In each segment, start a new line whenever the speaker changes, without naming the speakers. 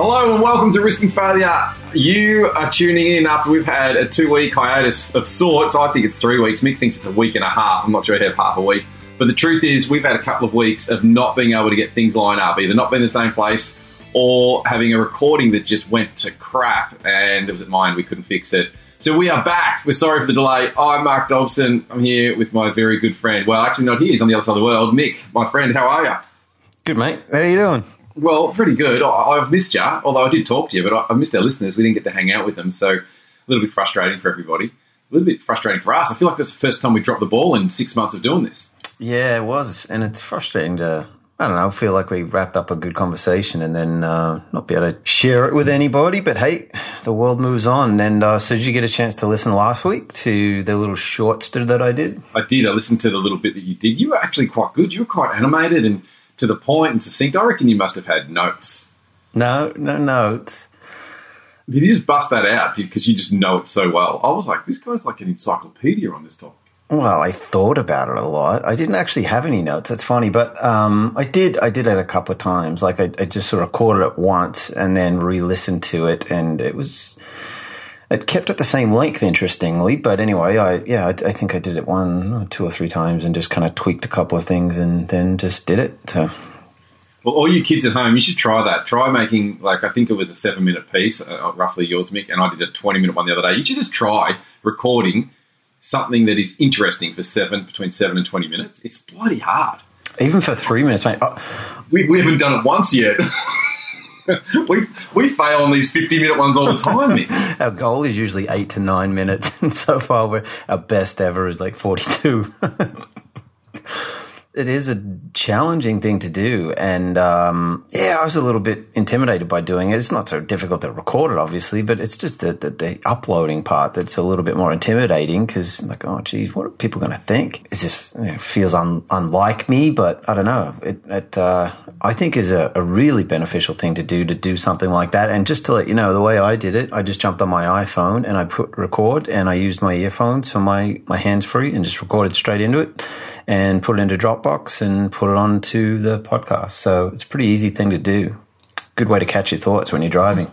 Hello and welcome to Risking Failure. You are tuning in after we've had a two week hiatus of sorts. I think it's three weeks. Mick thinks it's a week and a half. I'm not sure I have half a week. But the truth is, we've had a couple of weeks of not being able to get things lined up, either not being in the same place or having a recording that just went to crap and it was at mine, we couldn't fix it. So we are back. We're sorry for the delay. I'm Mark Dobson. I'm here with my very good friend. Well, actually, not here. He's on the other side of the world. Mick, my friend, how are you?
Good, mate. How are you doing?
Well, pretty good. I- I've missed you, although I did talk to you, but I- I've missed our listeners. We didn't get to hang out with them, so a little bit frustrating for everybody. A little bit frustrating for us. I feel like it's the first time we dropped the ball in six months of doing this.
Yeah, it was, and it's frustrating to. I don't know. Feel like we wrapped up a good conversation and then uh, not be able to share it with anybody. But hey, the world moves on. And uh, so, did you get a chance to listen last week to the little shorts that I did?
I did. I listened to the little bit that you did. You were actually quite good. You were quite animated and to the point and succinct. I reckon you must have had notes.
No, no notes.
Did you just bust that out because you just know it so well? I was like, this guy's like an encyclopedia on this topic.
Well, I thought about it a lot. I didn't actually have any notes. It's funny, but um, I did. I did it a couple of times. Like I, I just sort of recorded it once and then re-listened to it, and it was. It kept at the same length, interestingly. But anyway, I yeah, I, I think I did it one, two or three times, and just kind of tweaked a couple of things, and then just did it. So
Well, all you kids at home, you should try that. Try making, like, I think it was a seven minute piece, uh, roughly yours, Mick, and I did a 20 minute one the other day. You should just try recording something that is interesting for seven, between seven and 20 minutes. It's bloody hard.
even for three minutes, mate. Oh,
We, we haven't done it once yet. we, we fail on these 50 minute ones all the time, Mick.
our goal is usually eight to nine minutes, and so far, we're, our best ever is like forty-two. it is a challenging thing to do, and um, yeah, I was a little bit intimidated by doing it. It's not so difficult to record it, obviously, but it's just the the, the uploading part that's a little bit more intimidating because, like, oh, geez, what are people going to think? Is this you know, feels un, unlike me? But I don't know. It, it uh, I think is a, a really beneficial thing to do to do something like that. And just to let you know, the way I did it, I just jumped on my iPhone and I put record, and I used my earphones for my my hands free, and just recorded straight into it and put it into Dropbox and put it onto the podcast. So it's a pretty easy thing to do. Good way to catch your thoughts when you're driving.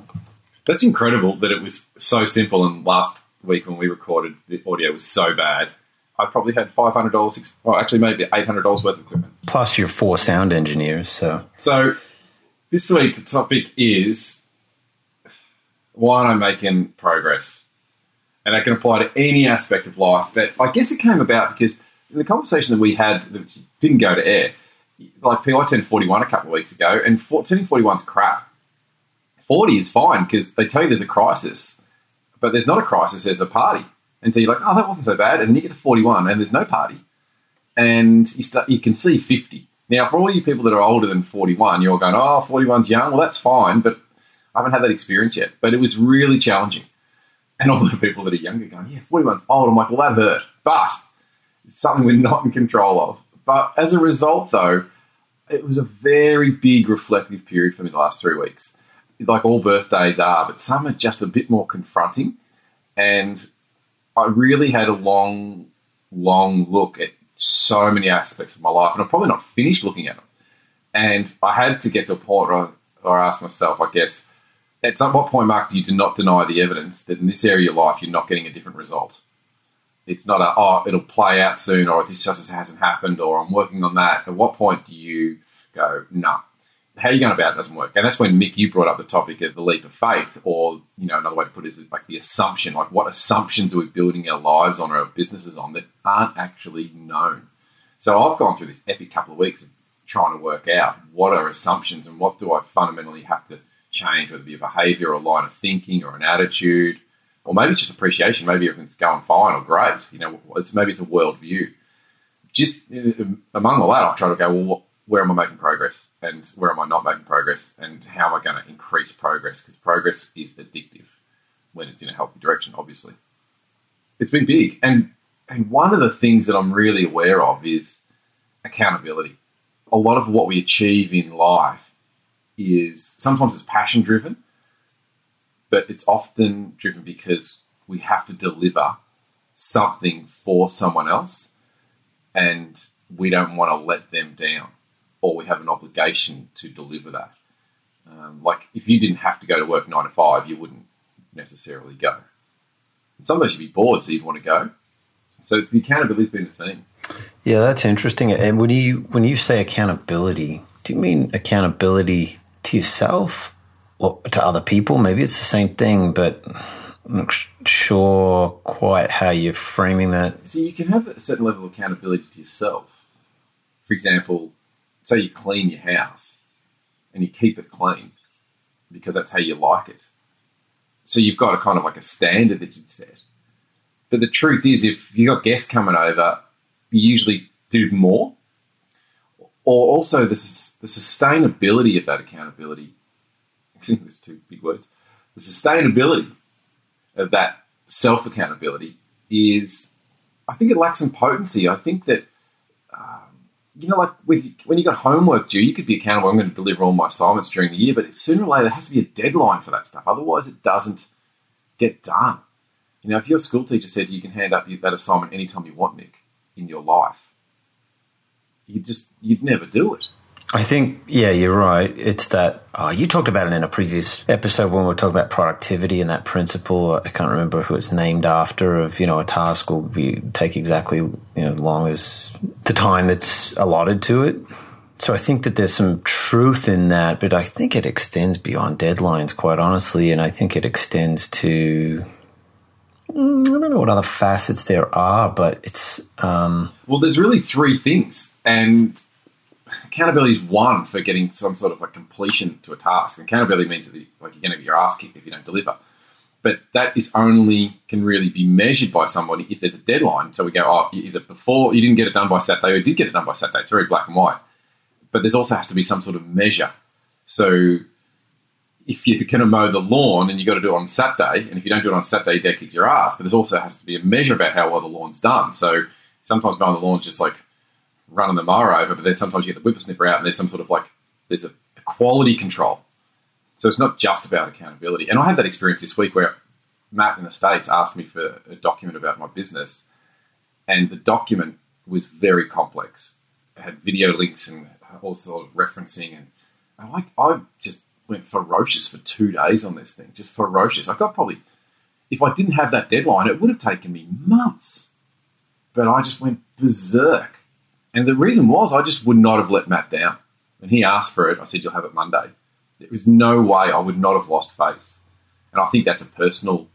That's incredible that it was so simple. And last week when we recorded, the audio was so bad. I probably had $500, well, actually, maybe $800 worth of equipment.
Plus, you're four sound engineers, so
So this week the topic is why am I making progress? And I can apply to any aspect of life. But I guess it came about because in the conversation that we had that didn't go to air, like I turned 41 a couple of weeks ago, and for, turning 41 is crap. 40 is fine because they tell you there's a crisis, but there's not a crisis, there's a party. And so you're like, oh, that wasn't so bad. And then you get to 41 and there's no party. And you start, you can see 50. Now, for all you people that are older than 41, you're going, oh, 41's young. Well, that's fine, but I haven't had that experience yet. But it was really challenging. And all the people that are younger going, yeah, 41's old. I'm like, well, that hurt. But it's something we're not in control of. But as a result, though, it was a very big reflective period for me the last three weeks. Like all birthdays are, but some are just a bit more confronting. And I really had a long, long look at so many aspects of my life, and I'm probably not finished looking at them. And I had to get to a point where I, where I asked myself, I guess, at some what point, Mark, do you do not deny the evidence that in this area of your life you're not getting a different result? It's not a, oh, it'll play out soon, or this just hasn't happened, or I'm working on that. At what point do you go, no? How are you going about it doesn't work. And that's when, Mick, you brought up the topic of the leap of faith, or, you know, another way to put it is like the assumption. Like, what assumptions are we building our lives on or our businesses on that aren't actually known? So I've gone through this epic couple of weeks of trying to work out what are assumptions and what do I fundamentally have to change, whether it be a behavior or a line of thinking or an attitude, or maybe it's just appreciation. Maybe everything's going fine or great. You know, it's maybe it's a worldview. Just uh, among all that, I try to go, well, what, where am I making progress, and where am I not making progress, and how am I going to increase progress? Because progress is addictive when it's in a healthy direction. Obviously, it's been big, and and one of the things that I'm really aware of is accountability. A lot of what we achieve in life is sometimes it's passion driven, but it's often driven because we have to deliver something for someone else and we don't want to let them down or we have an obligation to deliver that. Um, like if you didn't have to go to work nine to five, you wouldn't necessarily go. Sometimes you'd be bored, so you'd want to go. So it's the accountability's been the thing.
Yeah, that's interesting. And when you when you say accountability, do you mean accountability to yourself or to other people? Maybe it's the same thing, but I'm not sure quite how you're framing that.
So you can have a certain level of accountability to yourself. For example, say you clean your house and you keep it clean because that's how you like it. So you've got a kind of like a standard that you'd set. But the truth is, if you've got guests coming over, you usually do more. Or also the, the sustainability of that accountability. There's two big words. The sustainability of that self accountability is, I think it lacks some potency. I think that, you know, like with when you got homework due, you could be accountable. I'm going to deliver all my assignments during the year, but sooner or later there has to be a deadline for that stuff. Otherwise, it doesn't get done. You know, if your school teacher said you can hand up that assignment anytime you want, Nick, in your life, you just you'd never do it.
I think, yeah, you're right. It's that oh, you talked about it in a previous episode when we were talking about productivity and that principle. I can't remember who it's named after. Of you know, a task will be take exactly you know long as the time that's allotted to it. So I think that there's some truth in that, but I think it extends beyond deadlines, quite honestly, and I think it extends to mm, I don't know what other facets there are, but it's um,
well, there's really three things, and accountability is one for getting some sort of a completion to a task. Accountability means that like you're going to get your ass kicked if you don't deliver. But that is only can really be measured by somebody if there's a deadline. So we go, oh, either before you didn't get it done by Saturday or you did get it done by Saturday. It's very black and white. But there's also has to be some sort of measure. So if you're going to mow the lawn and you've got to do it on Saturday, and if you don't do it on Saturday, dad kicks your ass. But there's also has to be a measure about how well the lawn's done. So sometimes mowing the lawn's just like running the mower over, but then sometimes you get the whippersnipper out and there's some sort of like, there's a, a quality control. So it's not just about accountability. And I had that experience this week where Matt in the States asked me for a document about my business, and the document was very complex. It had video links and all sort of referencing, and I like I just went ferocious for two days on this thing, just ferocious. I got probably, if I didn't have that deadline, it would have taken me months. But I just went berserk and the reason was I just would not have let Matt down. When he asked for it, I said, You'll have it Monday. There was no way I would not have lost face. And I think that's a personal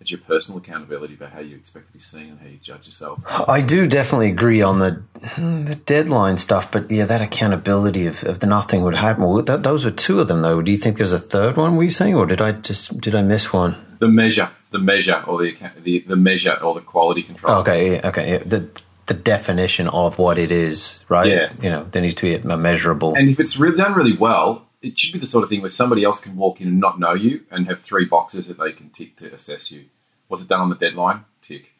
it's your personal accountability about how you expect to be seen and how you judge yourself.
I do definitely agree on the hmm, the deadline stuff, but yeah, that accountability of, of the nothing would happen. Well, that, those were two of them, though. Do you think there's a third one? Were you saying, or did I just did I miss one?
The measure, the measure, or the the, the measure, or the quality control.
Okay, okay. Yeah. The the definition of what it is, right?
Yeah.
You know, there needs to be a measurable.
And if it's really done really well, it should be the sort of thing where somebody else can walk in and not know you and have three boxes that they can tick to assess you. Was it done on the deadline? Tick.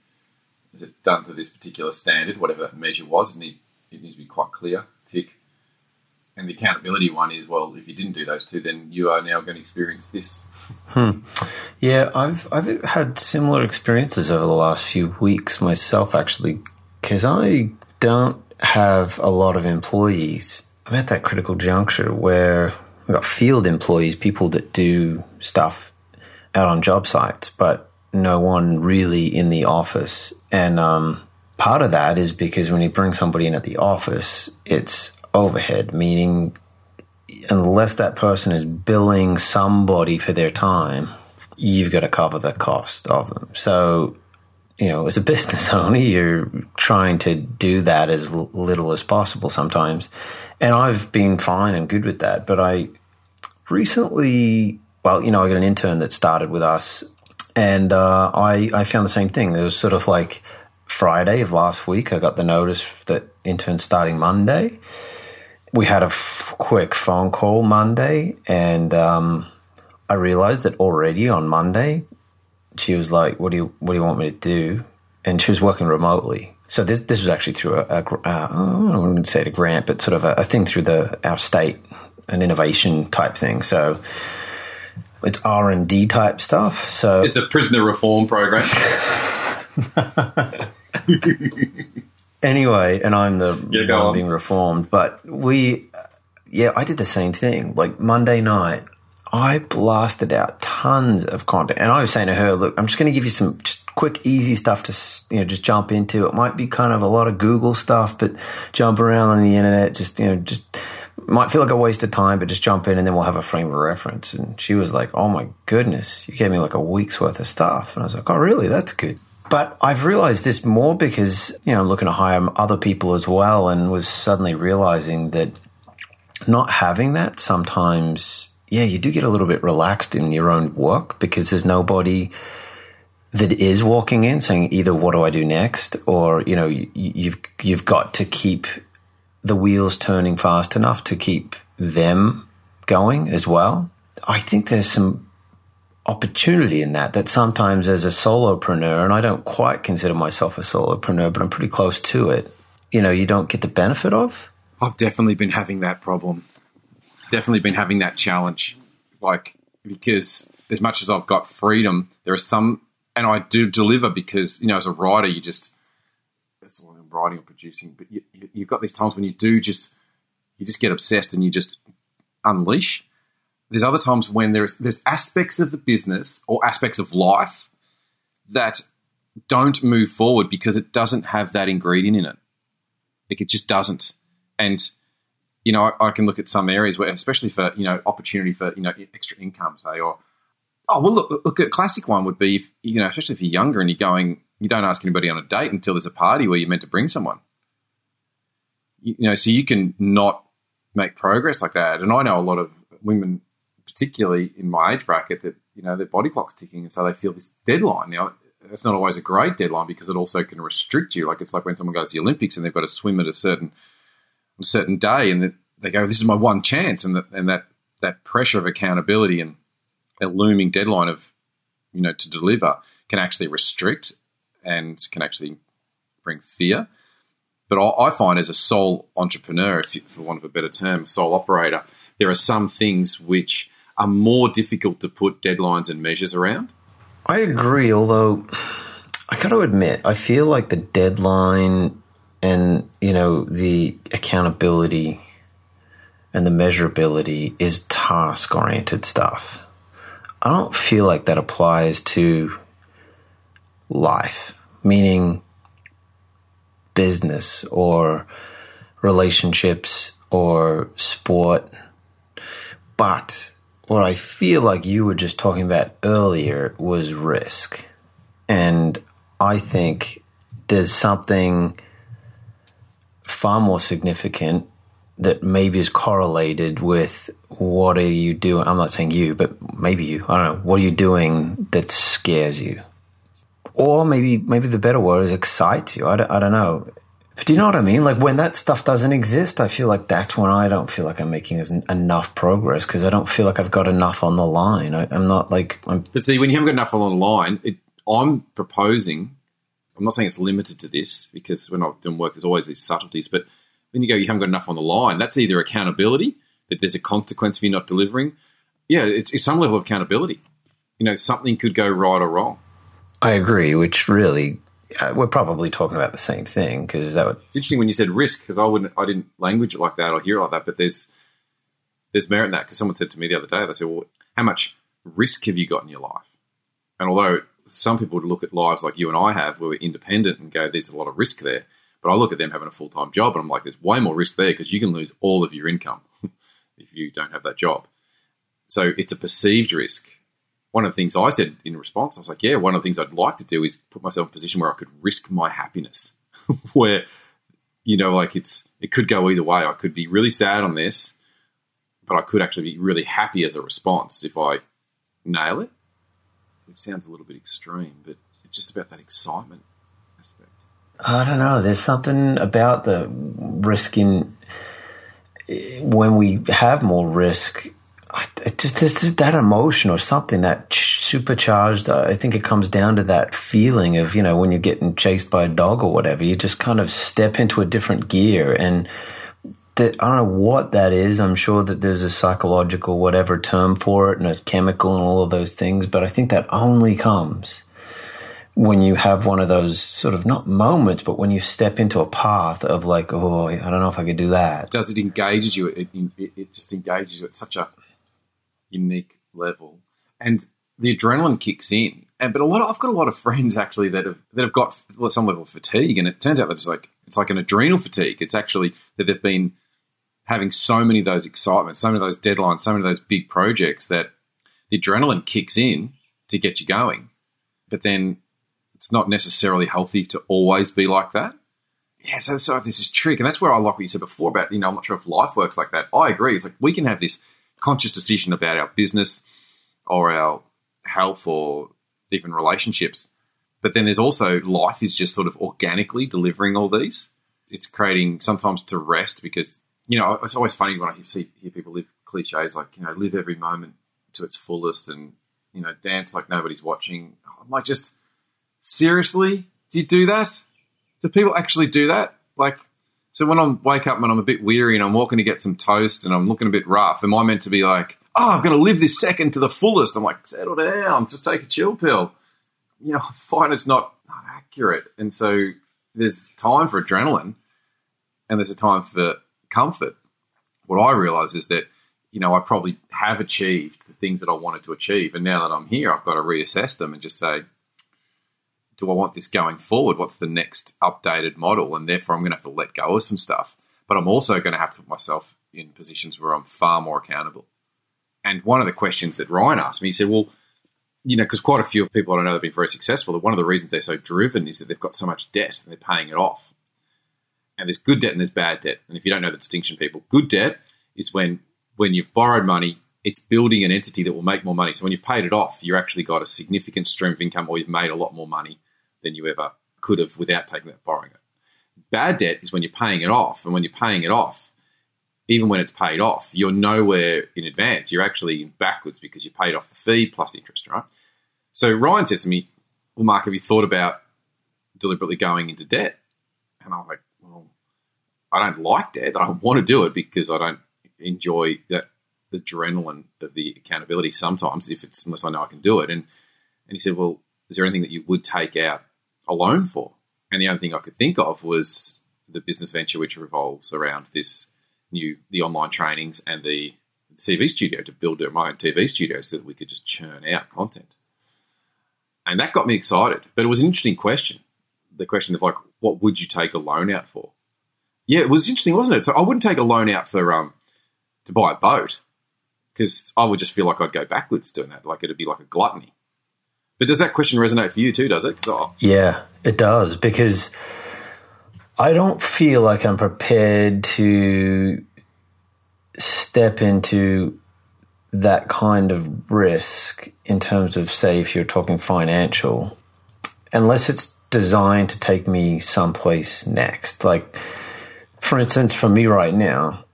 Is it done to this particular standard, whatever that measure was? It needs, it needs to be quite clear. Tick. And the accountability one is well, if you didn't do those two, then you are now going to experience this.
Hmm. Yeah, I've I've had similar experiences over the last few weeks myself. Actually, because I don't have a lot of employees. I'm at that critical juncture where I've got field employees, people that do stuff out on job sites, but no one really in the office. And um, part of that is because when you bring somebody in at the office, it's overhead, meaning unless that person is billing somebody for their time, you've got to cover the cost of them. So you know, as a business owner, you're trying to do that as little as possible sometimes. And I've been fine and good with that. But I recently, well, you know, I got an intern that started with us, and uh, I, I found the same thing. There was sort of like Friday of last week, I got the notice that intern starting Monday. We had a f- quick phone call Monday, and um, I realized that already on Monday she was like, "What do you What do you want me to do?" And she was working remotely. So this this was actually through a, a uh, I wouldn't say a grant, but sort of a, a thing through the our state, an innovation type thing. So it's R and D type stuff. So
it's a prisoner reform program.
anyway, and I'm the yeah, one being reformed, but we, yeah, I did the same thing. Like Monday night, I blasted out tons of content, and I was saying to her, "Look, I'm just going to give you some just quick, easy stuff to you know just jump into. It might be kind of a lot of Google stuff, but jump around on the internet, just you know, just might feel like a waste of time, but just jump in, and then we'll have a frame of reference." And she was like, "Oh my goodness, you gave me like a week's worth of stuff," and I was like, "Oh, really? That's good." But I've realized this more because you know I'm looking to hire other people as well, and was suddenly realizing that not having that sometimes yeah, you do get a little bit relaxed in your own work because there's nobody that is walking in saying either what do I do next or you know you, you've you've got to keep the wheels turning fast enough to keep them going as well. I think there's some opportunity in that that sometimes as a solopreneur and I don't quite consider myself a solopreneur but I'm pretty close to it. You know, you don't get the benefit of.
I've definitely been having that problem definitely been having that challenge. Like, because as much as I've got freedom, there are some, and I do deliver because, you know, as a writer, you just, that's all I'm writing or producing, but you, you, have got these times when you do just, you just get obsessed and you just unleash. There's other times when there's, there's aspects of the business or aspects of life that don't move forward because it doesn't have that ingredient in it. Like it just doesn't. And you know, I, I, can look at some areas where, especially for you know, opportunity for you know extra income, say, or oh well, look, look, a classic one would be if you know, especially if you're younger and you're going, you don't ask anybody on a date until there's a party where you're meant to bring someone. You, you know, so you can not make progress like that. And I know a lot of women, particularly in my age bracket, that you know their body clock's ticking, and so they feel this deadline. Now, that's not always a great deadline because it also can restrict you. Like it's like when someone goes to the Olympics and they've got to swim at a certain a certain day, and they go, "This is my one chance," and that and that that pressure of accountability and a looming deadline of you know to deliver can actually restrict and can actually bring fear. But I, find as a sole entrepreneur, you, for want of a better term, sole operator, there are some things which are more difficult to put deadlines and measures around.
I agree, although I got to admit, I feel like the deadline and you know the accountability and the measurability is task oriented stuff. I don't feel like that applies to life, meaning business or relationships or sport. But what I feel like you were just talking about earlier was risk. And I think there's something far more significant that maybe is correlated with what are you doing? I'm not saying you, but maybe you. I don't know. What are you doing that scares you? Or maybe maybe the better word is excites you. I don't, I don't know. But do you know what I mean? Like when that stuff doesn't exist, I feel like that's when I don't feel like I'm making enough progress because I don't feel like I've got enough on the line. I, am not like. I'm,
but see, when you haven't got enough on the line, it, I'm proposing I'm not saying it's limited to this because when I'm doing work, there's always these subtleties. But when you go, you haven't got enough on the line. That's either accountability that there's a consequence for you not delivering. Yeah, it's, it's some level of accountability. You know, something could go right or wrong.
I agree. Which really, uh, we're probably talking about the same thing because that would.
It's interesting when you said risk because I wouldn't, I didn't language it like that or hear it like that. But there's there's merit in that because someone said to me the other day, they said, "Well, how much risk have you got in your life?" And although some people would look at lives like you and I have, where we're independent and go, there's a lot of risk there. But I look at them having a full time job and I'm like, there's way more risk there because you can lose all of your income if you don't have that job. So it's a perceived risk. One of the things I said in response, I was like, yeah, one of the things I'd like to do is put myself in a position where I could risk my happiness, where, you know, like it's, it could go either way. I could be really sad on this, but I could actually be really happy as a response if I nail it which sounds a little bit extreme, but it's just about that excitement aspect.
I don't know. There's something about the risk in when we have more risk. It just that emotion or something that supercharged. Uh, I think it comes down to that feeling of you know when you're getting chased by a dog or whatever. You just kind of step into a different gear and that I don't know what that is. I'm sure that there's a psychological whatever term for it and a chemical and all of those things, but I think that only comes when you have one of those sort of not moments, but when you step into a path of like, oh, I don't know if I could do that.
Does it engage you? It, it, it just engages you at such a unique level, and the adrenaline kicks in. And but a lot, of, I've got a lot of friends actually that have that have got some level of fatigue, and it turns out that it's like it's like an adrenal fatigue. It's actually that they've been having so many of those excitements, so many of those deadlines, so many of those big projects that the adrenaline kicks in to get you going. But then it's not necessarily healthy to always be like that. Yeah, so, so this is trick. And that's where I like what you said before about, you know, I'm not sure if life works like that. I agree. It's like we can have this conscious decision about our business or our health or even relationships. But then there's also life is just sort of organically delivering all these. It's creating sometimes to rest because you know, it's always funny when I see hear people live cliches like, you know, live every moment to its fullest and, you know, dance like nobody's watching. I'm like, just seriously, do you do that? Do people actually do that? Like, so when I wake up and I'm a bit weary and I'm walking to get some toast and I'm looking a bit rough, am I meant to be like, oh, I've got to live this second to the fullest? I'm like, settle down, just take a chill pill. You know, I find it's not, not accurate. And so there's time for adrenaline and there's a time for comfort. What I realize is that, you know, I probably have achieved the things that I wanted to achieve. And now that I'm here, I've got to reassess them and just say, do I want this going forward? What's the next updated model? And therefore, I'm going to have to let go of some stuff. But I'm also going to have to put myself in positions where I'm far more accountable. And one of the questions that Ryan asked me, he said, well, you know, because quite a few people I know that have been very successful, that one of the reasons they're so driven is that they've got so much debt and they're paying it off and there's good debt and there's bad debt. And if you don't know the distinction, people, good debt is when when you've borrowed money, it's building an entity that will make more money. So when you've paid it off, you've actually got a significant stream of income, or you've made a lot more money than you ever could have without taking that borrowing it. Bad debt is when you're paying it off, and when you're paying it off, even when it's paid off, you're nowhere in advance. You're actually backwards because you paid off the fee plus interest, right? So Ryan says to me, "Well, Mark, have you thought about deliberately going into debt?" And I'm like, I don't like debt. I want to do it because I don't enjoy that the adrenaline of the accountability sometimes if it's unless I know I can do it. And and he said, Well, is there anything that you would take out a loan for? And the only thing I could think of was the business venture which revolves around this new the online trainings and the TV studio to build my own TV studio so that we could just churn out content. And that got me excited. But it was an interesting question. The question of like, what would you take a loan out for? Yeah, it was interesting, wasn't it? So I wouldn't take a loan out for um to buy a boat because I would just feel like I'd go backwards doing that. Like it'd be like a gluttony. But does that question resonate for you too? Does it?
Yeah, it does because I don't feel like I'm prepared to step into that kind of risk in terms of, say, if you're talking financial, unless it's designed to take me someplace next. Like, for instance, for me right now,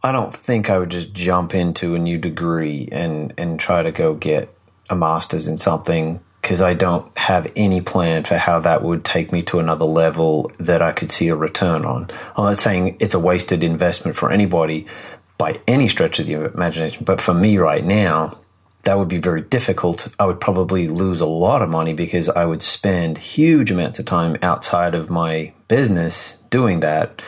I don't think I would just jump into a new degree and, and try to go get a master's in something because I don't have any plan for how that would take me to another level that I could see a return on. I'm not saying it's a wasted investment for anybody by any stretch of the imagination, but for me right now, that would be very difficult. I would probably lose a lot of money because I would spend huge amounts of time outside of my business doing that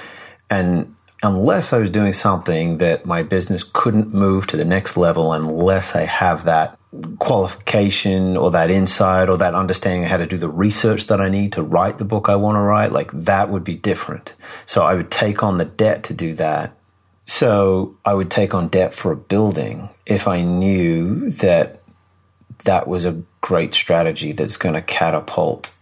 and unless I was doing something that my business couldn't move to the next level unless I have that qualification or that insight or that understanding of how to do the research that I need to write the book I want to write, like that would be different. So I would take on the debt to do that. So I would take on debt for a building if I knew that that was a great strategy that's going to catapult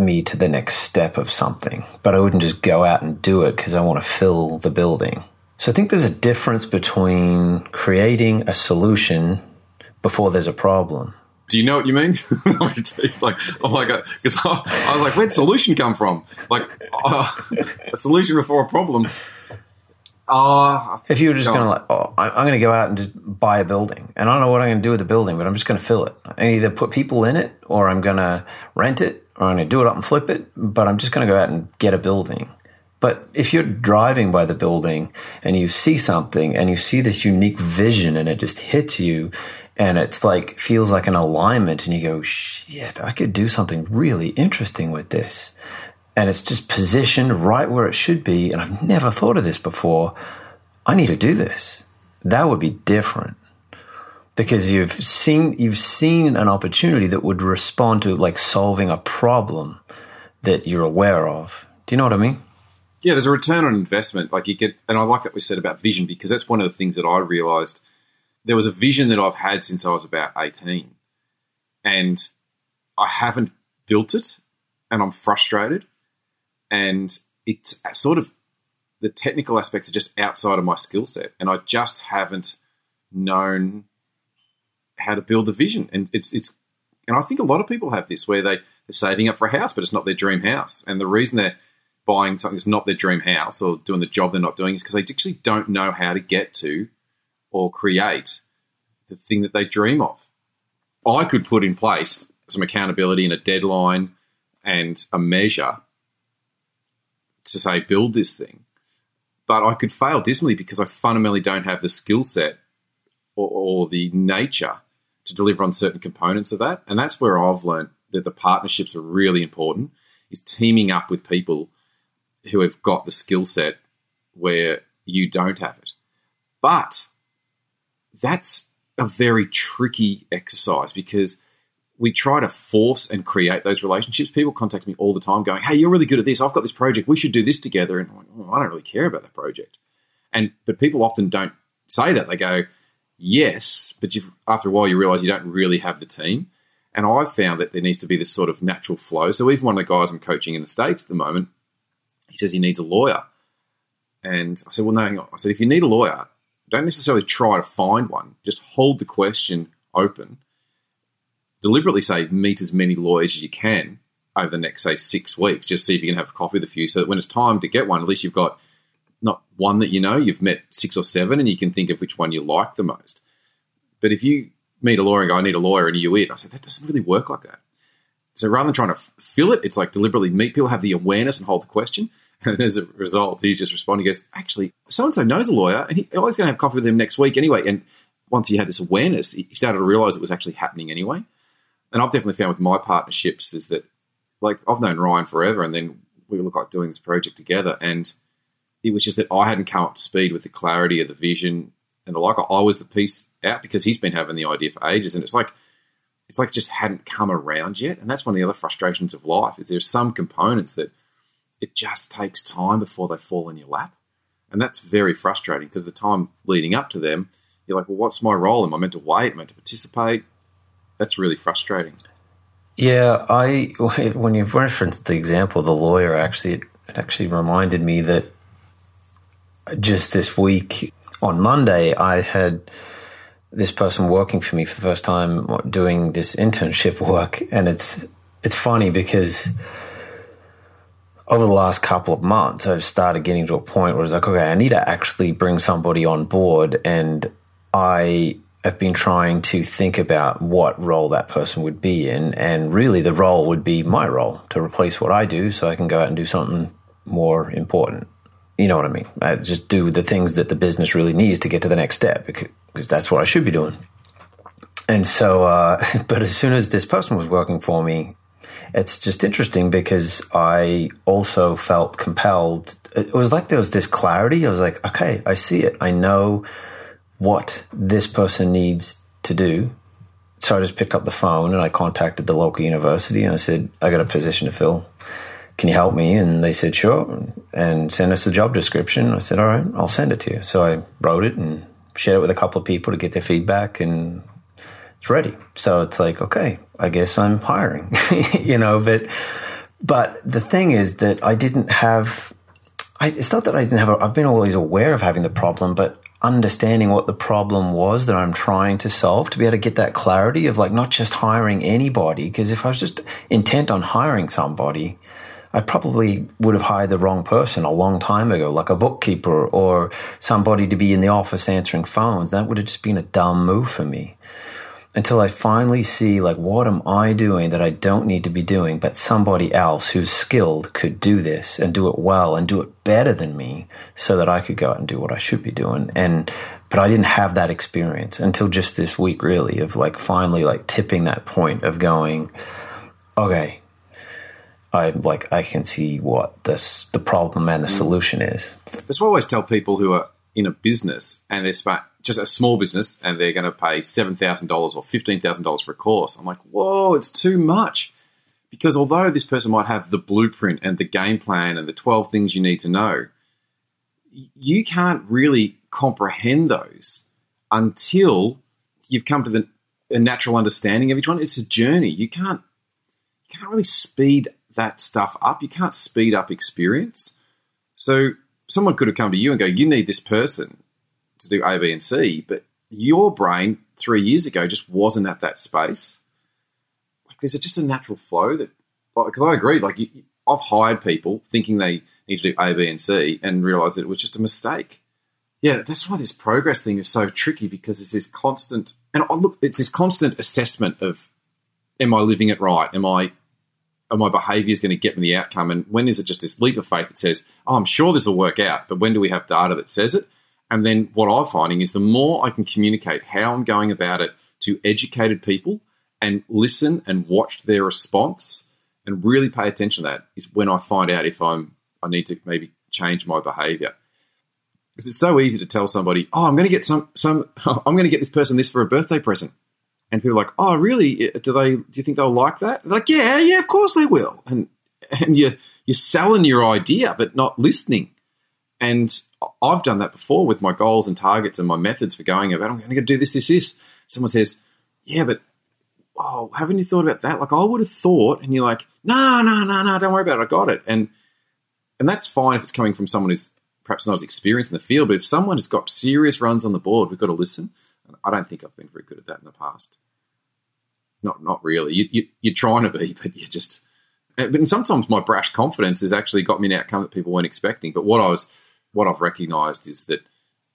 me to the next step of something, but I wouldn't just go out and do it because I want to fill the building. So I think there's a difference between creating a solution before there's a problem.
Do you know what you mean? it's like, oh my god, because I, I, was like, where'd solution come from? Like uh, a solution before a problem.
Uh, if you were just going to like, oh, I'm going to go out and just buy a building, and I don't know what I'm going to do with the building, but I'm just going to fill it. I either put people in it, or I'm going to rent it, I'm going to do it up and flip it, but I'm just going to go out and get a building. But if you're driving by the building and you see something and you see this unique vision and it just hits you and it's like feels like an alignment and you go, shit, I could do something really interesting with this. And it's just positioned right where it should be. And I've never thought of this before. I need to do this. That would be different because you've seen you've seen an opportunity that would respond to like solving a problem that you're aware of. Do you know what I mean?
Yeah, there's a return on investment. Like you get, and I like that we said about vision because that's one of the things that I realized. There was a vision that I've had since I was about 18, and I haven't built it, and I'm frustrated. And it's sort of the technical aspects are just outside of my skill set, and I just haven't known how to build a vision. And it's it's, and I think a lot of people have this where they they're saving up for a house, but it's not their dream house, and the reason they're buying something that's not their dream house or doing the job they're not doing is because they actually don't know how to get to or create the thing that they dream of. I could put in place some accountability and a deadline and a measure to say build this thing, but I could fail dismally because I fundamentally don't have the skill set or, or the nature to deliver on certain components of that. And that's where I've learned that the partnerships are really important. Is teaming up with people who have got the skill set where you don't have it. But that's a very tricky exercise because we try to force and create those relationships. People contact me all the time going, Hey, you're really good at this. I've got this project. We should do this together. And like, oh, I don't really care about that project. And, but people often don't say that. They go, yes, but after a while you realize you don't really have the team. And I've found that there needs to be this sort of natural flow. So even one of the guys I'm coaching in the States at the moment, he says he needs a lawyer. And I said, well, no, I said, if you need a lawyer, don't necessarily try to find one. Just hold the question open. Deliberately say, meet as many lawyers as you can over the next, say, six weeks. Just see if you can have a coffee with a few so that when it's time to get one, at least you've got not one that you know, you've met six or seven and you can think of which one you like the most. But if you meet a lawyer and go, I need a lawyer, and you it, I said, that doesn't really work like that. So rather than trying to fill it, it's like deliberately meet people, have the awareness and hold the question. And as a result, he's just responding, he goes, actually, so and so knows a lawyer, and he oh, always going to have coffee with him next week anyway. And once he had this awareness, he started to realize it was actually happening anyway. And I've definitely found with my partnerships is that, like, I've known Ryan forever, and then we look like doing this project together. And it was just that I hadn't come up to speed with the clarity of the vision and the like. I was the piece out because he's been having the idea for ages, and it's like it's like it just hadn't come around yet. And that's one of the other frustrations of life is there's some components that it just takes time before they fall in your lap. And that's very frustrating because the time leading up to them, you're like, well, what's my role? Am I meant to wait? Am I meant to participate? That's really frustrating.
Yeah, I when you referenced the example of the lawyer, actually, it, it actually reminded me that just this week on Monday, I had this person working for me for the first time doing this internship work. And it's it's funny because over the last couple of months I've started getting to a point where it's like okay I need to actually bring somebody on board. And I have been trying to think about what role that person would be in. And really the role would be my role to replace what I do so I can go out and do something more important you know what I mean? I just do the things that the business really needs to get to the next step because that's what I should be doing. And so, uh, but as soon as this person was working for me, it's just interesting because I also felt compelled. It was like there was this clarity. I was like, okay, I see it. I know what this person needs to do. So I just picked up the phone and I contacted the local university and I said, I got a position to fill can you help me? And they said, sure, and send us the job description. I said, all right, I'll send it to you. So I wrote it and shared it with a couple of people to get their feedback, and it's ready. So it's like, okay, I guess I'm hiring, you know. But but the thing is that I didn't have. I, it's not that I didn't have. I've been always aware of having the problem, but understanding what the problem was that I'm trying to solve to be able to get that clarity of like not just hiring anybody. Because if I was just intent on hiring somebody, I probably would have hired the wrong person a long time ago, like a bookkeeper or somebody to be in the office answering phones. That would have just been a dumb move for me. Until I finally see, like, what am I doing that I don't need to be doing, but somebody else who's skilled could do this and do it well and do it better than me so that I could go out and do what I should be doing. And, but I didn't have that experience until just this week, really, of like finally like tipping that point of going, okay, I like I can see what this the problem and the mm. solution is.
That's what I always tell people who are in a business and they're just a small business and they're going to pay $7,000 or $15,000 for a course. I'm like, whoa, it's too much. Because although this person might have the blueprint and the game plan and the 12 things you need to know, you can't really comprehend those until you've come to the a natural understanding of each one. It's a journey. You can't you can't really speed that stuff up. You can't speed up experience. So someone could have come to you and go, "You need this person to do A, B, and C," but your brain three years ago just wasn't at that space. Like there's just a natural flow that, because I agree. Like you, I've hired people thinking they need to do A, B, and C, and realised that it was just a mistake. Yeah, that's why this progress thing is so tricky because it's this constant, and look, it's this constant assessment of, am I living it right? Am I, are my behaviours going to get me the outcome? And when is it just this leap of faith that says, oh, I'm sure this will work out, but when do we have data that says it? And then what I'm finding is the more I can communicate how I'm going about it to educated people and listen and watch their response and really pay attention to that is when I find out if I'm I need to maybe change my behaviour. Because it's so easy to tell somebody, "Oh, I'm going to get some some I'm going to get this person this for a birthday present," and people are like, "Oh, really? Do they? Do you think they'll like that?" They're like, "Yeah, yeah, of course they will." And and you you're selling your idea, but not listening. And I've done that before with my goals and targets and my methods for going about. I'm going to do this, this, this. Someone says, "Yeah, but oh, haven't you thought about that? Like, I would have thought." And you're like, "No, no, no, no, don't worry about it. I got it." And and that's fine if it's coming from someone who's perhaps not as experienced in the field, but if someone has got serious runs on the board, we've got to listen. I don't think I've been very good at that in the past. Not, not really. You, you, you're trying to be, but you're just. Uh, but sometimes my brash confidence has actually got me an outcome that people weren't expecting. But what I was, what I've recognised is that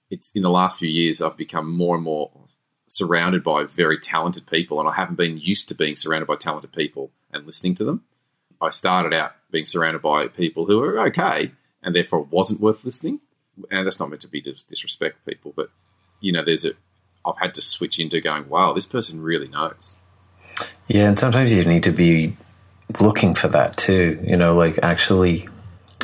it's in the last few years I've become more and more surrounded by very talented people, and I haven't been used to being surrounded by talented people and listening to them. I started out being surrounded by people who are okay, and therefore wasn't worth listening. And that's not meant to be dis- disrespect people, but you know, there's a I've had to switch into going, wow, this person really knows.
Yeah, and sometimes you need to be looking for that too. You know, like actually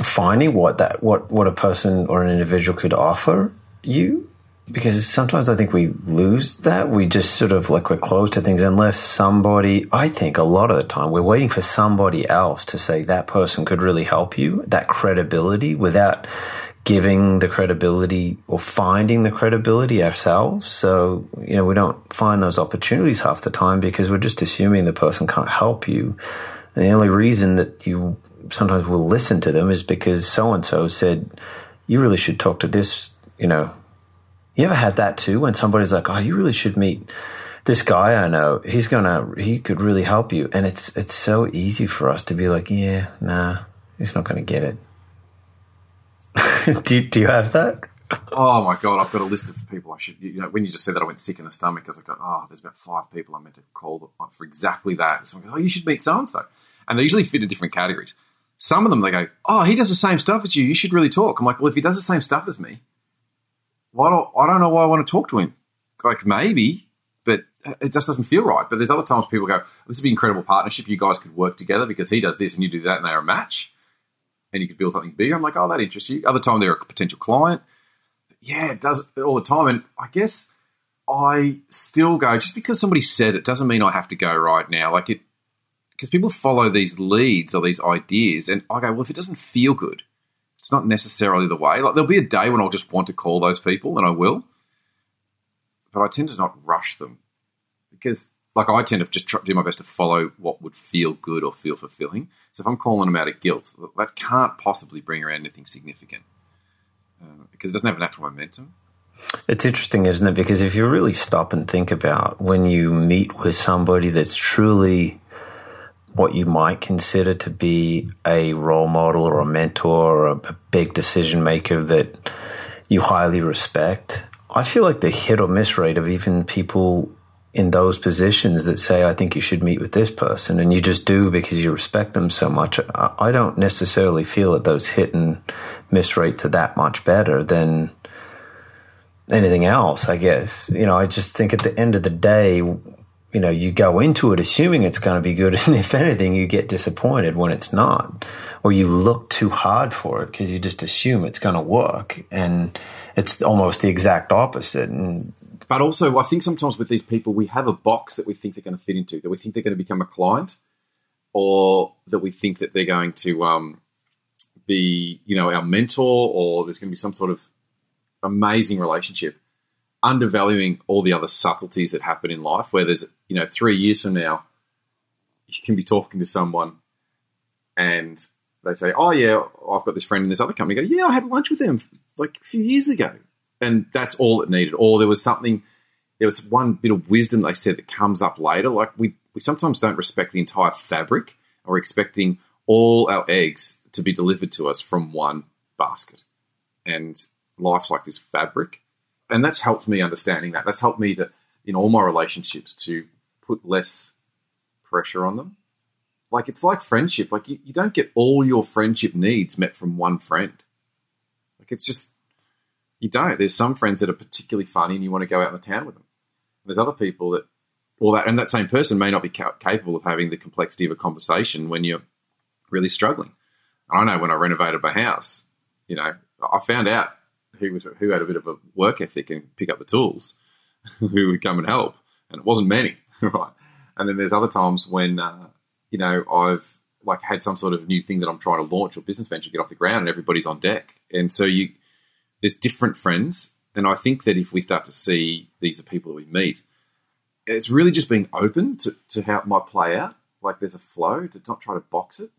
finding what that what what a person or an individual could offer you because sometimes I think we lose that. We just sort of like we're closed to things unless somebody, I think a lot of the time we're waiting for somebody else to say that person could really help you, that credibility without giving the credibility or finding the credibility ourselves. So, you know, we don't find those opportunities half the time because we're just assuming the person can't help you. And the only reason that you sometimes will listen to them is because so and so said, you really should talk to this, you know, you ever had that too when somebody's like, "Oh, you really should meet this guy I know. He's gonna, he could really help you." And it's it's so easy for us to be like, "Yeah, nah, he's not gonna get it." do, do you have that?
Oh my god, I've got a list of people I should. You know, when you just said that, I went sick in the stomach because I got, oh, there's about five people I meant to call for exactly that. So I go, oh, you should meet so and so, and they usually fit in different categories. Some of them they go, oh, he does the same stuff as you. You should really talk. I'm like, well, if he does the same stuff as me, why don't I don't know why I want to talk to him. Like maybe, but it just doesn't feel right. But there's other times people go, "This would be an incredible partnership. You guys could work together because he does this and you do that, and they're a match, and you could build something bigger." I'm like, "Oh, that interests you." Other time they're a potential client. But yeah, it does all the time, and I guess I still go just because somebody said it doesn't mean I have to go right now. Like it, because people follow these leads or these ideas, and I go, "Well, if it doesn't feel good." it's not necessarily the way. Like there'll be a day when I'll just want to call those people, and I will. But I tend to not rush them because, like, I tend to just try, do my best to follow what would feel good or feel fulfilling. So if I'm calling them out of guilt, that can't possibly bring around anything significant uh, because it doesn't have natural momentum.
It's interesting, isn't it? Because if you really stop and think about when you meet with somebody that's truly what you might consider to be a role model or a mentor or a big decision maker that you highly respect. I feel like the hit or miss rate of even people in those positions that say, I think you should meet with this person, and you just do because you respect them so much. I don't necessarily feel that those hit and miss rates are that much better than anything else, I guess. You know, I just think at the end of the day, you know, you go into it assuming it's going to be good. And if anything, you get disappointed when it's not, or you look too hard for it because you just assume it's going to work. And it's almost the exact opposite. And
but also, I think sometimes with these people, we have a box that we think they're going to fit into, that we think they're going to become a client, or that we think that they're going to um, be, you know, our mentor, or there's going to be some sort of amazing relationship, undervaluing all the other subtleties that happen in life. Where there's, you know, three years from now, you can be talking to someone, and they say, "Oh yeah, I've got this friend in this other company." You go, "Yeah, I had lunch with them like a few years ago." And that's all it needed. Or there was something, there was one bit of wisdom they said that comes up later. Like we, we sometimes don't respect the entire fabric, or expecting all our eggs to be delivered to us from one basket. And life's like this fabric, and that's helped me understanding that. That's helped me to, in all my relationships, to put less pressure on them. Like it's like friendship. Like you, you don't get all your friendship needs met from one friend. Like it's just you don't. There's some friends that are particularly funny and you want to go out in the town with them. There's other people that, well, that and that same person may not be ca- capable of having the complexity of a conversation when you're really struggling. I know when I renovated my house, you know, I found out who was who had a bit of a work ethic and pick up the tools, who would come and help, and it wasn't many, right? And then there's other times when, uh, you know, I've like had some sort of new thing that I'm trying to launch or business venture get off the ground, and everybody's on deck, and so you there's different friends. And I think that if we start to see these are people that we meet, it's really just being open to, to how it might play out. Like there's a flow to not try to box it.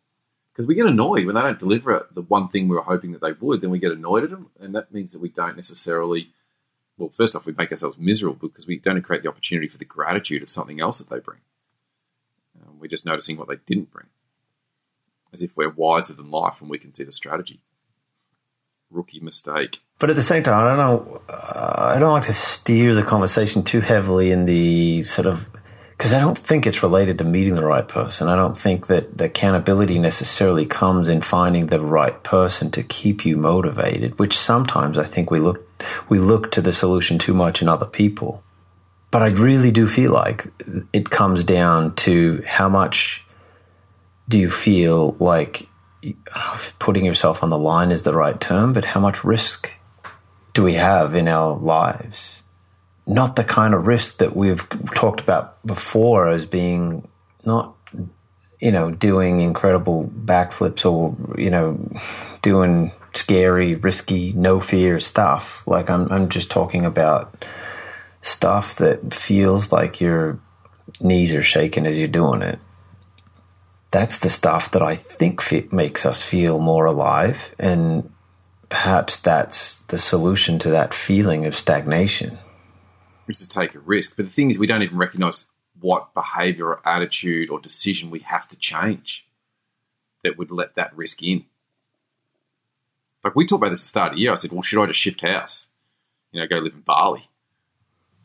Because we get annoyed when they don't deliver the one thing we were hoping that they would, then we get annoyed at them. And that means that we don't necessarily, well, first off, we make ourselves miserable because we don't create the opportunity for the gratitude of something else that they bring. Um, we're just noticing what they didn't bring. As if we're wiser than life and we can see the strategy. Rookie mistake.
But at the same time, I don't know. Uh, I don't like to steer the conversation too heavily in the sort of because I don't think it's related to meeting the right person. I don't think that the accountability necessarily comes in finding the right person to keep you motivated. Which sometimes I think we look we look to the solution too much in other people. But I really do feel like it comes down to how much do you feel like putting yourself on the line is the right term, but how much risk do we have in our lives? Not the kind of risk that we've talked about before as being not, you know, doing incredible backflips or, you know, doing scary, risky, no fear stuff. Like I'm, I'm just talking about stuff that feels like your knees are shaking as you're doing it. That's the stuff that I think makes us feel more alive and perhaps that's the solution to that feeling of stagnation.
Is to take a risk. But the thing is, we don't even recognize what behavior or attitude or decision we have to change that would let that risk in. Like we talked about this at the start of the year. I said, well, should I just shift house? You know, go live in Bali.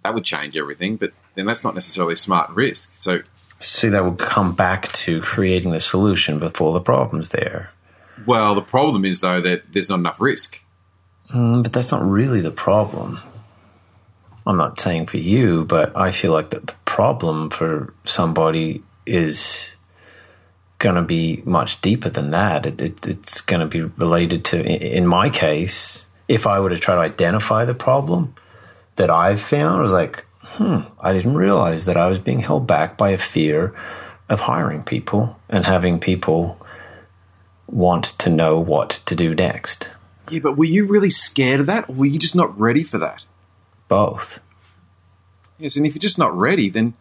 That would change everything, but then that's not necessarily a smart risk. So,
see, that would come back to creating the solution before the problem's there.
Well, the problem is though that there's not enough risk.
Mm, but that's not really the problem. I'm not saying for you, but I feel like that the problem for somebody is going to be much deeper than that. It, it, it's going to be related to, in my case, if I were to try to identify the problem that I've found, I was like, hmm, I didn't realize that I was being held back by a fear of hiring people and having people want to know what to do next.
Yeah, but were you really scared of that, or were you just not ready for that?
Both.
Yes, and if you're just not ready, then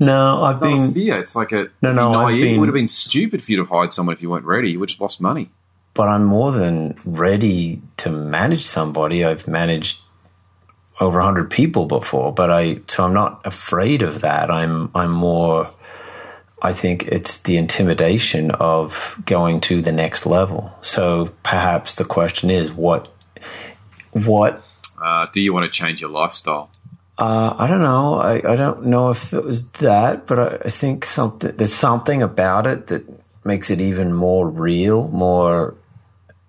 no, I've been
fear. It's like a
no, no. I've been,
it would have been stupid for you to hire someone if you weren't ready. You would have just lost money.
But I'm more than ready to manage somebody. I've managed over hundred people before, but I so I'm not afraid of that. I'm I'm more I think it's the intimidation of going to the next level. So perhaps the question is what what
uh, do you want to change your lifestyle?
Uh, I don't know. I, I don't know if it was that, but I, I think something there's something about it that makes it even more real, more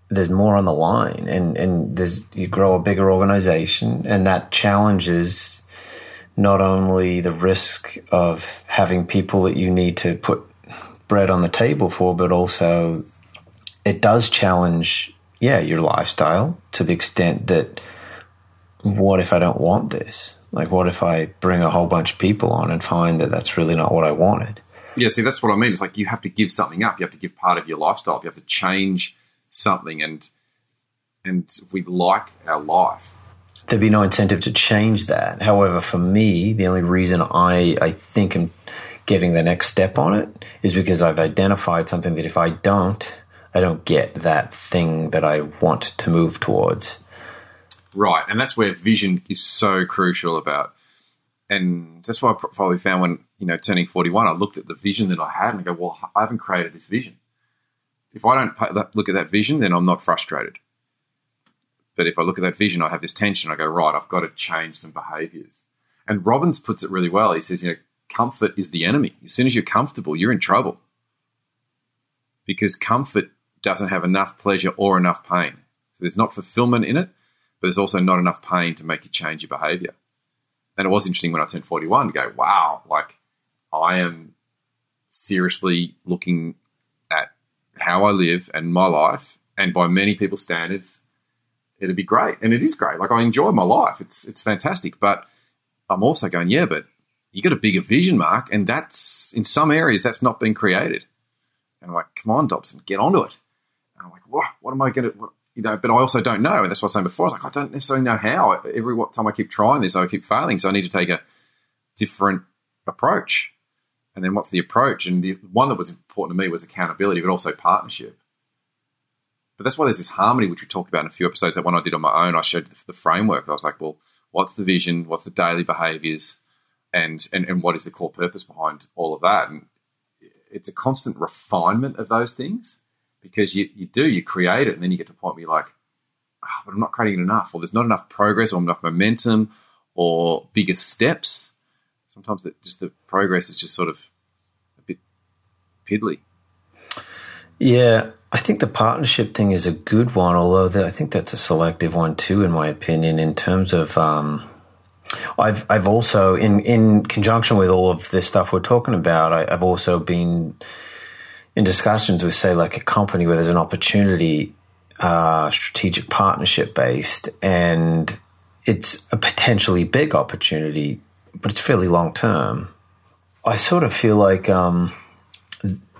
there's more on the line and, and there's you grow a bigger organization and that challenges not only the risk of having people that you need to put bread on the table for, but also it does challenge, yeah, your lifestyle to the extent that what if I don't want this? Like, what if I bring a whole bunch of people on and find that that's really not what I wanted?
Yeah, see, that's what I mean. It's like you have to give something up. You have to give part of your lifestyle. You have to change something, and and we like our life.
There'd be no incentive to change that. However, for me, the only reason I I think I'm getting the next step on it is because I've identified something that if I don't, I don't get that thing that I want to move towards.
Right, and that's where vision is so crucial about and that's why I probably found when you know turning forty one, I looked at the vision that I had and I go, well, I haven't created this vision. If I don't look at that vision, then I'm not frustrated. But if I look at that vision, I have this tension. I go, right, I've got to change some behaviors. And Robbins puts it really well. He says, you know, comfort is the enemy. As soon as you're comfortable, you're in trouble because comfort doesn't have enough pleasure or enough pain. So there's not fulfillment in it, but there's also not enough pain to make you change your behavior and it was interesting when I turned 41 to go, wow, like I am seriously looking at how I live and my life, and by many people's standards, it'd be great, and it is great. Like I enjoy my life; it's it's fantastic. But I'm also going, yeah, but you got a bigger vision, Mark, and that's in some areas that's not been created. And I'm like, come on, Dobson, get onto it. And I'm like, what? What am I going to? you know, but I also don't know. And that's what I was saying before. I was like, I don't necessarily know how. Every time I keep trying this, I keep failing. So I need to take a different approach. And then what's the approach? And the one that was important to me was accountability, but also partnership. But that's why there's this harmony, which we talked about in a few episodes. That one I did on my own, I showed the, the framework. I was like, well, what's the vision? What's the daily behaviors? And, and, and what is the core purpose behind all of that? And it's a constant refinement of those things because you, you do, you create it, and then you get to a point where you're like, oh, but I'm not creating it enough, or there's not enough progress, or enough momentum, or bigger steps. Sometimes that just the progress is just sort of a bit piddly.
Yeah, I think the partnership thing is a good one, although the, I think that's a selective one too, in my opinion, in terms of. Um, I've I've also in in conjunction with all of this stuff we're talking about, I, I've also been in discussions with, say, like a company where there's an opportunity, uh, strategic partnership based, and it's a potentially big opportunity, but it's fairly long term. I sort of feel like um,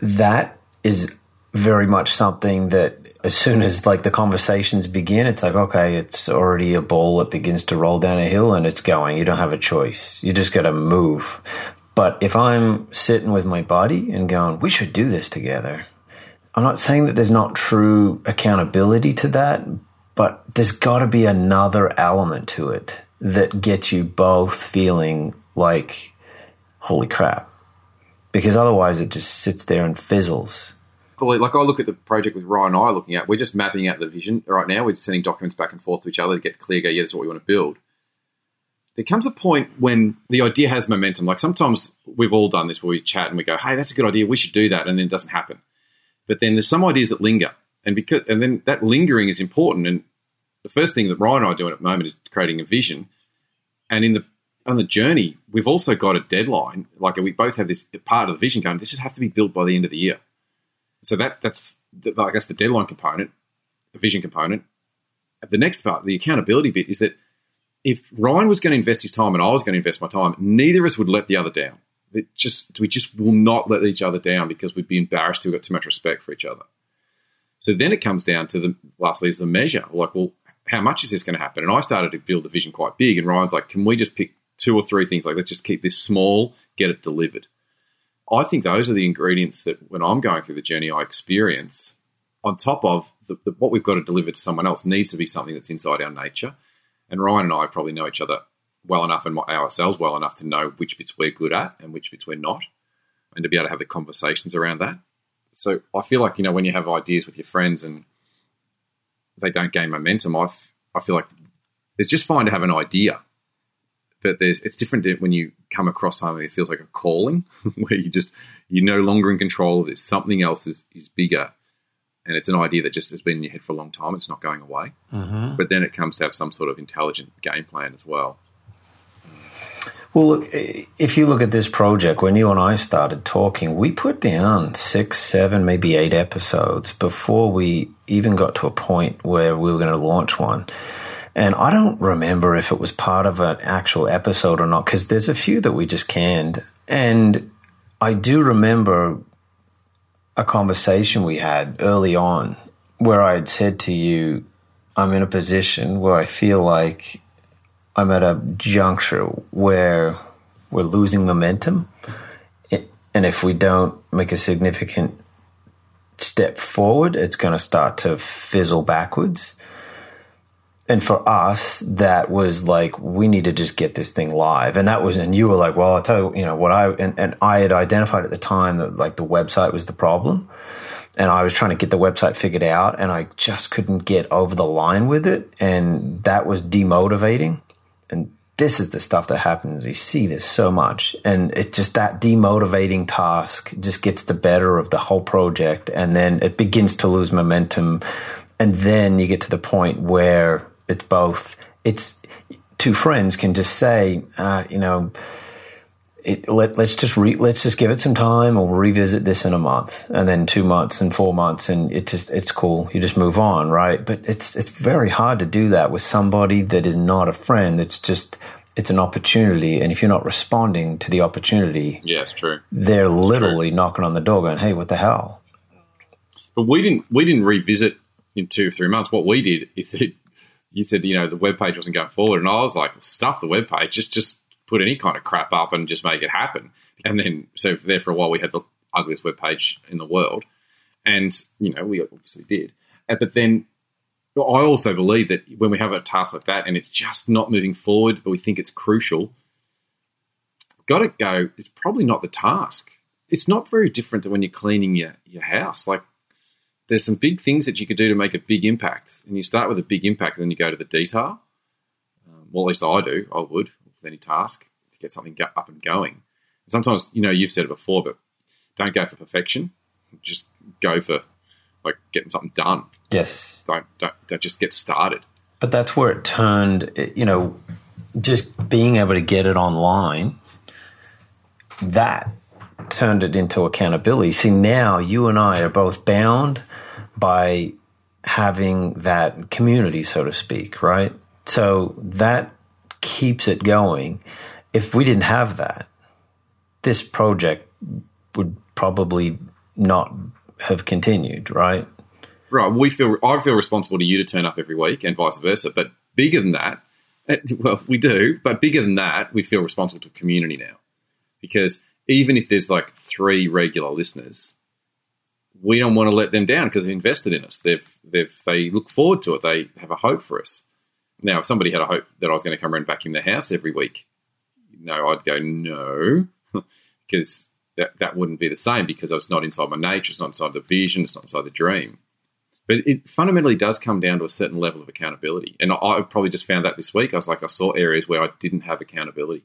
that is very much something that as soon as like the conversations begin, it's like, okay, it's already a ball that begins to roll down a hill and it's going. You don't have a choice. You just got to move. But if I'm sitting with my buddy and going, we should do this together, I'm not saying that there's not true accountability to that, but there's got to be another element to it that gets you both feeling like, holy crap. Because otherwise it just sits there and fizzles.
Like I look at the project with Ryan and I looking at, we're just mapping out the vision right now. We're sending documents back and forth to each other to get clear, go, yeah, this is what we want to build there comes a point when the idea has momentum. Like sometimes we've all done this where we chat and we go, "Hey, that's a good idea. We should do that," and then it doesn't happen. But then there's some ideas that linger, and because and then that lingering is important. And the first thing that Ryan and I are doing at the moment is creating a vision. And in the on the journey, we've also got a deadline. Like we both have this part of the vision going. This should have to be built by the end of the year. So that that's the, I guess the deadline component, the vision component. The next part, the accountability bit, is that if Ryan was going to invest his time and I was going to invest my time, neither of us would let the other down. It just we just will not let each other down because we'd be embarrassed to have got too much respect for each other. So then it comes down to the lastly is the measure. Like, well, how much is this going to happen? And I started to build the vision quite big, and Ryan's like, can we just pick two or three things? Like, let's just keep this small, get it delivered. I think those are the ingredients that when I'm going through the journey, I experience. On top of the, the, what we've got to deliver to someone else needs to be something that's inside our nature and Ryan and I probably know each other well enough and ourselves well enough to know which bits we're good at and which bits we're not, and to be able to have the conversations around that. So I feel like you know when you have ideas with your friends and they don't gain momentum, I, f- I feel like it's just fine to have an idea, but there's it's different when you come across something that feels like a calling, where you just you're no longer in control of this. Something else is is bigger and it's an idea that just has been in your head for a long time. It's not going away.
Mm-hmm.
But then it comes to have some sort of intelligent game plan as well.
Well, look, if you look at this project, when you and I started talking, we put down six, seven, maybe eight episodes before we even got to a point where we were going to launch one. And I don't remember if it was part of an actual episode or not, because there's a few that we just canned. And I do remember a conversation we had early on where I had said to you, I'm in a position where I feel like I'm at a juncture where we're losing momentum. And if we don't make a significant step forward, it's going to start to fizzle backwards. And for us, that was like, we need to just get this thing live. And that was, and you were like, well, I'll tell you, you know, what I, and, and I had identified at the time that like the website was the problem. And I was trying to get the website figured out and I just couldn't get over the line with it. And that was demotivating and this is the stuff that happens. You see this so much, and it's just that demotivating task just gets the better of the whole project, and then it begins to lose momentum, and then you get to the point where it's both. It's two friends can just say, uh, you know it, let, us just re, let's just give it some time or revisit this in a month. And then two months and four months and it just it's cool. You just move on right? But it's it's very hard to do that with somebody that is not a friend. It's just it's an opportunity. And if you're not responding to the opportunity
yeah true.
they're literally true. knocking on the door going hey what the hell?
But we didn't we didn't revisit in two or three months. What we did is that you said you know the web page wasn't going forward and i was like stuff the web page just just put any kind of crap up and just make it happen. And then, so there for a while, we had the ugliest web page in the world. And, you know, we obviously did. Uh, but then I also believe that when we have a task like that and it's just not moving forward, but we think it's crucial, got to go, it's probably not the task. It's not very different to when you're cleaning your, your house. Like, there's some big things that you could do to make a big impact. And you start with a big impact, and then you go to the detail. Um, well, at least I do. I would with any task to get something up and going. And sometimes, you know, you've said it before, but don't go for perfection. Just go for like getting something done.
Yes.
Don't don't, don't just get started.
But that's where it turned. You know, just being able to get it online. That turned it into accountability. See, now you and I are both bound by having that community, so to speak, right? So that keeps it going. If we didn't have that, this project would probably not have continued, right?
Right. We feel I feel responsible to you to turn up every week, and vice versa. But bigger than that, eh, well, we do. But bigger than that, we feel responsible to community now, because even if there's like three regular listeners, we don't want to let them down because they've invested in us. They've they've they look forward to it. They have a hope for us. Now, if somebody had a hope that I was going to come around and vacuum their house every week, no, I'd go no, because that, that wouldn't be the same because it's not inside my nature, it's not inside the vision, it's not inside the dream. But it fundamentally does come down to a certain level of accountability. And I, I probably just found that this week. I was like, I saw areas where I didn't have accountability.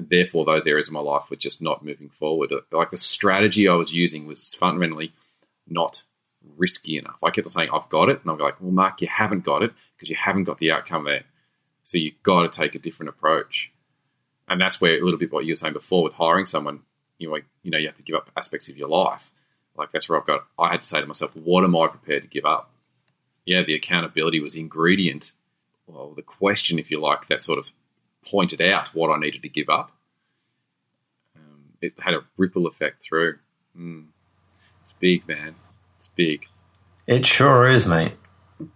And therefore, those areas of my life were just not moving forward. Like the strategy I was using was fundamentally not risky enough. I kept on saying, I've got it. And I'm like, well, Mark, you haven't got it because you haven't got the outcome there. So you've got to take a different approach. And that's where a little bit what you were saying before with hiring someone, you know, you know, you have to give up aspects of your life. Like that's where I've got, I had to say to myself, what am I prepared to give up? Yeah, the accountability was ingredient. Well, the question, if you like, that sort of pointed out what I needed to give up. Um, it had a ripple effect through. Mm. It's big, man It's big.
It sure is, mate.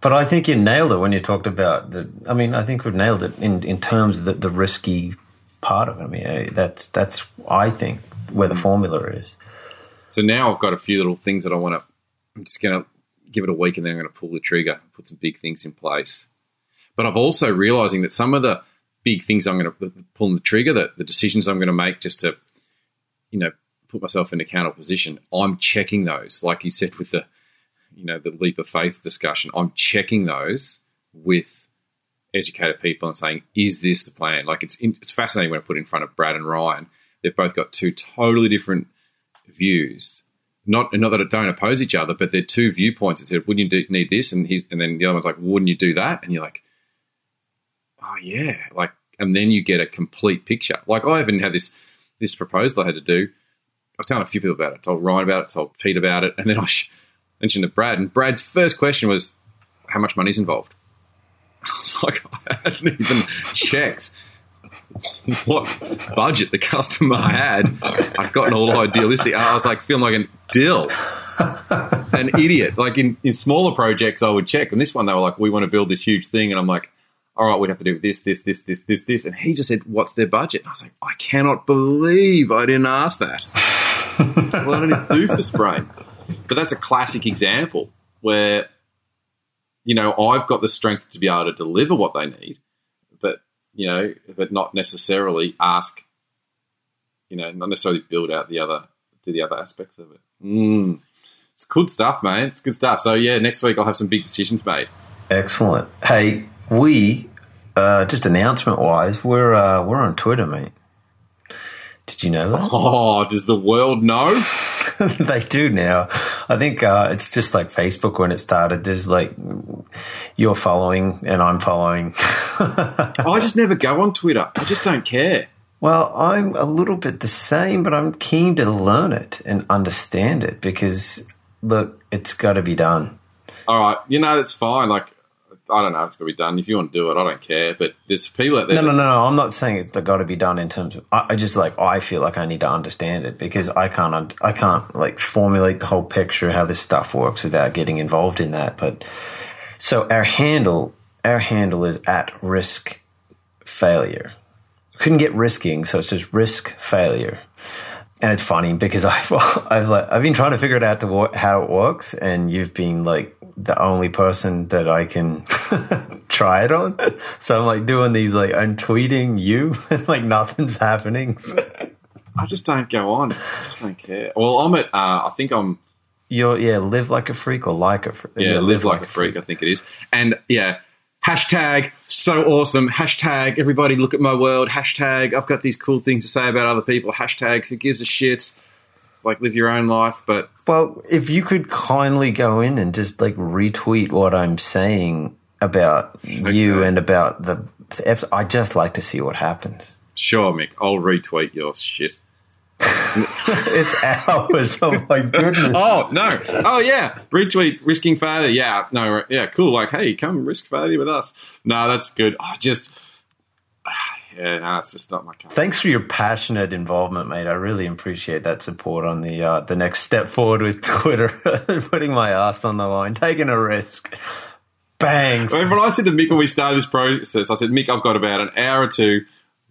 But I think you nailed it when you talked about the. I mean, I think we've nailed it in, in terms of the, the risky part of it. I mean, eh, that's that's I think where the formula is.
So now I've got a few little things that I want to. I'm just going to give it a week and then I'm going to pull the trigger, put some big things in place. But I've also realizing that some of the big things I'm going to pull the trigger, that the decisions I'm going to make just to, you know, put myself in a accountable position, I'm checking those. Like you said with the, you know, the leap of faith discussion, I'm checking those with educated people and saying, is this the plan? Like it's it's fascinating when I put in front of Brad and Ryan. They've both got two totally different views. Not not that it don't oppose each other, but they're two viewpoints. It said, wouldn't you do, need this? And he's and then the other one's like, wouldn't you do that? And you're like, oh yeah, like and then you get a complete picture. Like I even had this this proposal I had to do. I was telling a few people about it. Told Ryan about it. Told Pete about it, and then I mentioned to Brad. And Brad's first question was, "How much money's involved?" I was like, I hadn't even checked what budget the customer had. I'd gotten all idealistic. I was like feeling like an dill, an idiot. Like in, in smaller projects, I would check. And this one, they were like, we want to build this huge thing. And I'm like, all right, we'd have to do this, this, this, this, this, this. And he just said, what's their budget? And I was like, I cannot believe I didn't ask that. what did it do for? But that's a classic example where, you know, I've got the strength to be able to deliver what they need, but, you know, but not necessarily ask, you know, not necessarily build out the other, do the other aspects of it. Mm. It's good stuff, man. It's good stuff. So, yeah, next week I'll have some big decisions made.
Excellent. Hey, we uh, just announcement wise, we're uh, we're on Twitter, mate. Did you know that?
Oh, does the world know?
they do now. I think uh, it's just like Facebook when it started. There's like you're following and I'm following.
I just never go on Twitter. I just don't care.
Well, I'm a little bit the same, but I'm keen to learn it and understand it because look, it's got to be done.
All right, you know that's fine. Like I don't know if it's going to be done. If you want to do it, I don't care. But there's people out there.
No, no, no, no. I'm not saying it's got to be done in terms of. I, I just like I feel like I need to understand it because I can't. I can't like formulate the whole picture of how this stuff works without getting involved in that. But so our handle, our handle is at risk failure. Couldn't get risking, so it's just risk failure. And it's funny because I've, I was like, I've been trying to figure it out to how it works, and you've been like the only person that I can try it on. So I'm like doing these, like I'm tweeting you, and like nothing's happening.
I just don't go on. I just don't care. Well, I'm at. Uh, I think I'm.
You're yeah, live like a freak or like a freak.
Yeah, live like a freak. I think it is. And yeah, hashtag so awesome. Hashtag everybody look at my world. Hashtag I've got these cool things to say about other people. Hashtag who gives a shit. Like live your own life, but
Well, if you could kindly go in and just like retweet what I'm saying about you and about the, the episode, I just like to see what happens.
sure, Mick, I'll retweet your shit.
It's hours. Oh my goodness.
Oh no! Oh yeah, retweet risking failure. Yeah, no, yeah, cool. Like, hey, come risk failure with us. No, that's good. I just, yeah, no, it's just not my kind.
Thanks for your passionate involvement, mate. I really appreciate that support on the uh, the next step forward with Twitter, putting my ass on the line, taking a risk. Bangs.
I mean, when I said to Mick when we started this process, I said, Mick, I've got about an hour or two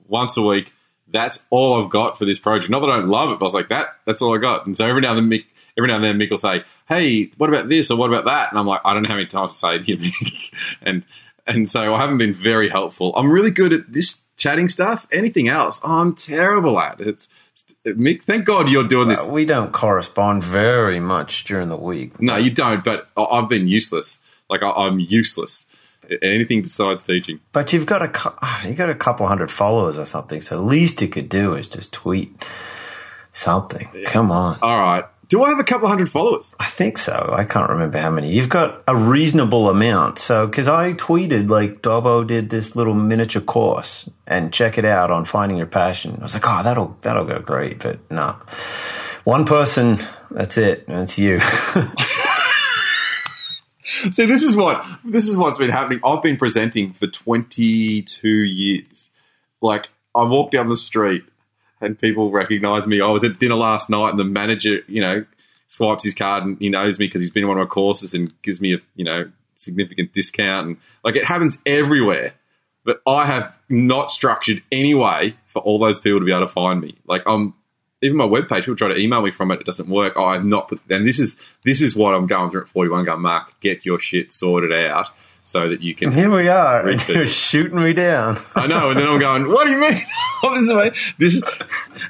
once a week. That's all I've got for this project. Not that I don't love it, but I was like, that, that's all I got. And so every now and then, Mick, every now and then, Mick will say, "Hey, what about this or what about that?" And I'm like, I don't know how many times to say it to you, Mick. and and so I haven't been very helpful. I'm really good at this chatting stuff. Anything else, oh, I'm terrible at. It's Mick. Thank God you're doing this.
Uh, we don't correspond very much during the week.
No, you don't. But I've been useless. Like I, I'm useless. at Anything besides teaching.
But you've got a you got a couple hundred followers or something. So the least you could do is just tweet something. Come on.
All right. Do I have a couple hundred followers?
I think so. I can't remember how many. You've got a reasonable amount. So, because I tweeted like Dobbo did this little miniature course and check it out on finding your passion. I was like, oh, that'll that'll go great. But no, one person. That's it. That's you.
See, this is what this is what's been happening. I've been presenting for 22 years. Like, I walk down the street and people recognize me. I was at dinner last night, and the manager, you know, swipes his card and he knows me because he's been one of my courses and gives me a you know significant discount. And like, it happens everywhere. But I have not structured any way for all those people to be able to find me. Like, I'm even my webpage, people try to email me from it, it doesn't work. I've not put, and this is this is what I'm going through at 41. Going, Mark, get your shit sorted out so that you can.
Here we are. And you're shooting me down.
I know, and then I'm going, what do you mean? This way, this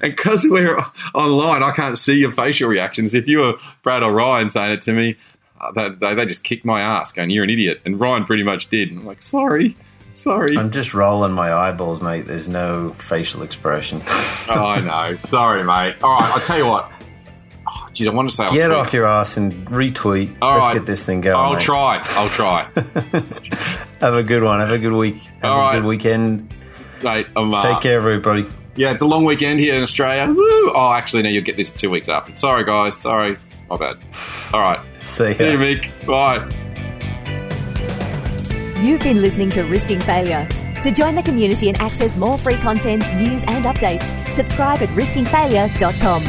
and because we're online, I can't see your facial reactions. If you were Brad or Ryan saying it to me, uh, they, they, they just kicked my ass, going, you're an idiot. And Ryan pretty much did. And I'm like, sorry, sorry.
I'm just rolling my eyeballs, mate. There's no facial expression.
oh, I know, sorry, mate. All right, I'll tell you what. Geez, I want to say, I'll
Get off your ass and retweet.
All
Let's
right.
get this thing going.
I'll
mate.
try. I'll try.
Have a good one. Have a good week. Have
All
a
right.
good weekend.
Mate, I'm, uh,
Take care, everybody.
Yeah, it's a long weekend here in Australia. Woo! Oh, actually, no, you'll get this two weeks after. Sorry, guys. Sorry. My bad. All right.
See ya.
See you, Mick. Bye.
You've been listening to Risking Failure. To join the community and access more free content, news, and updates, subscribe at riskingfailure.com.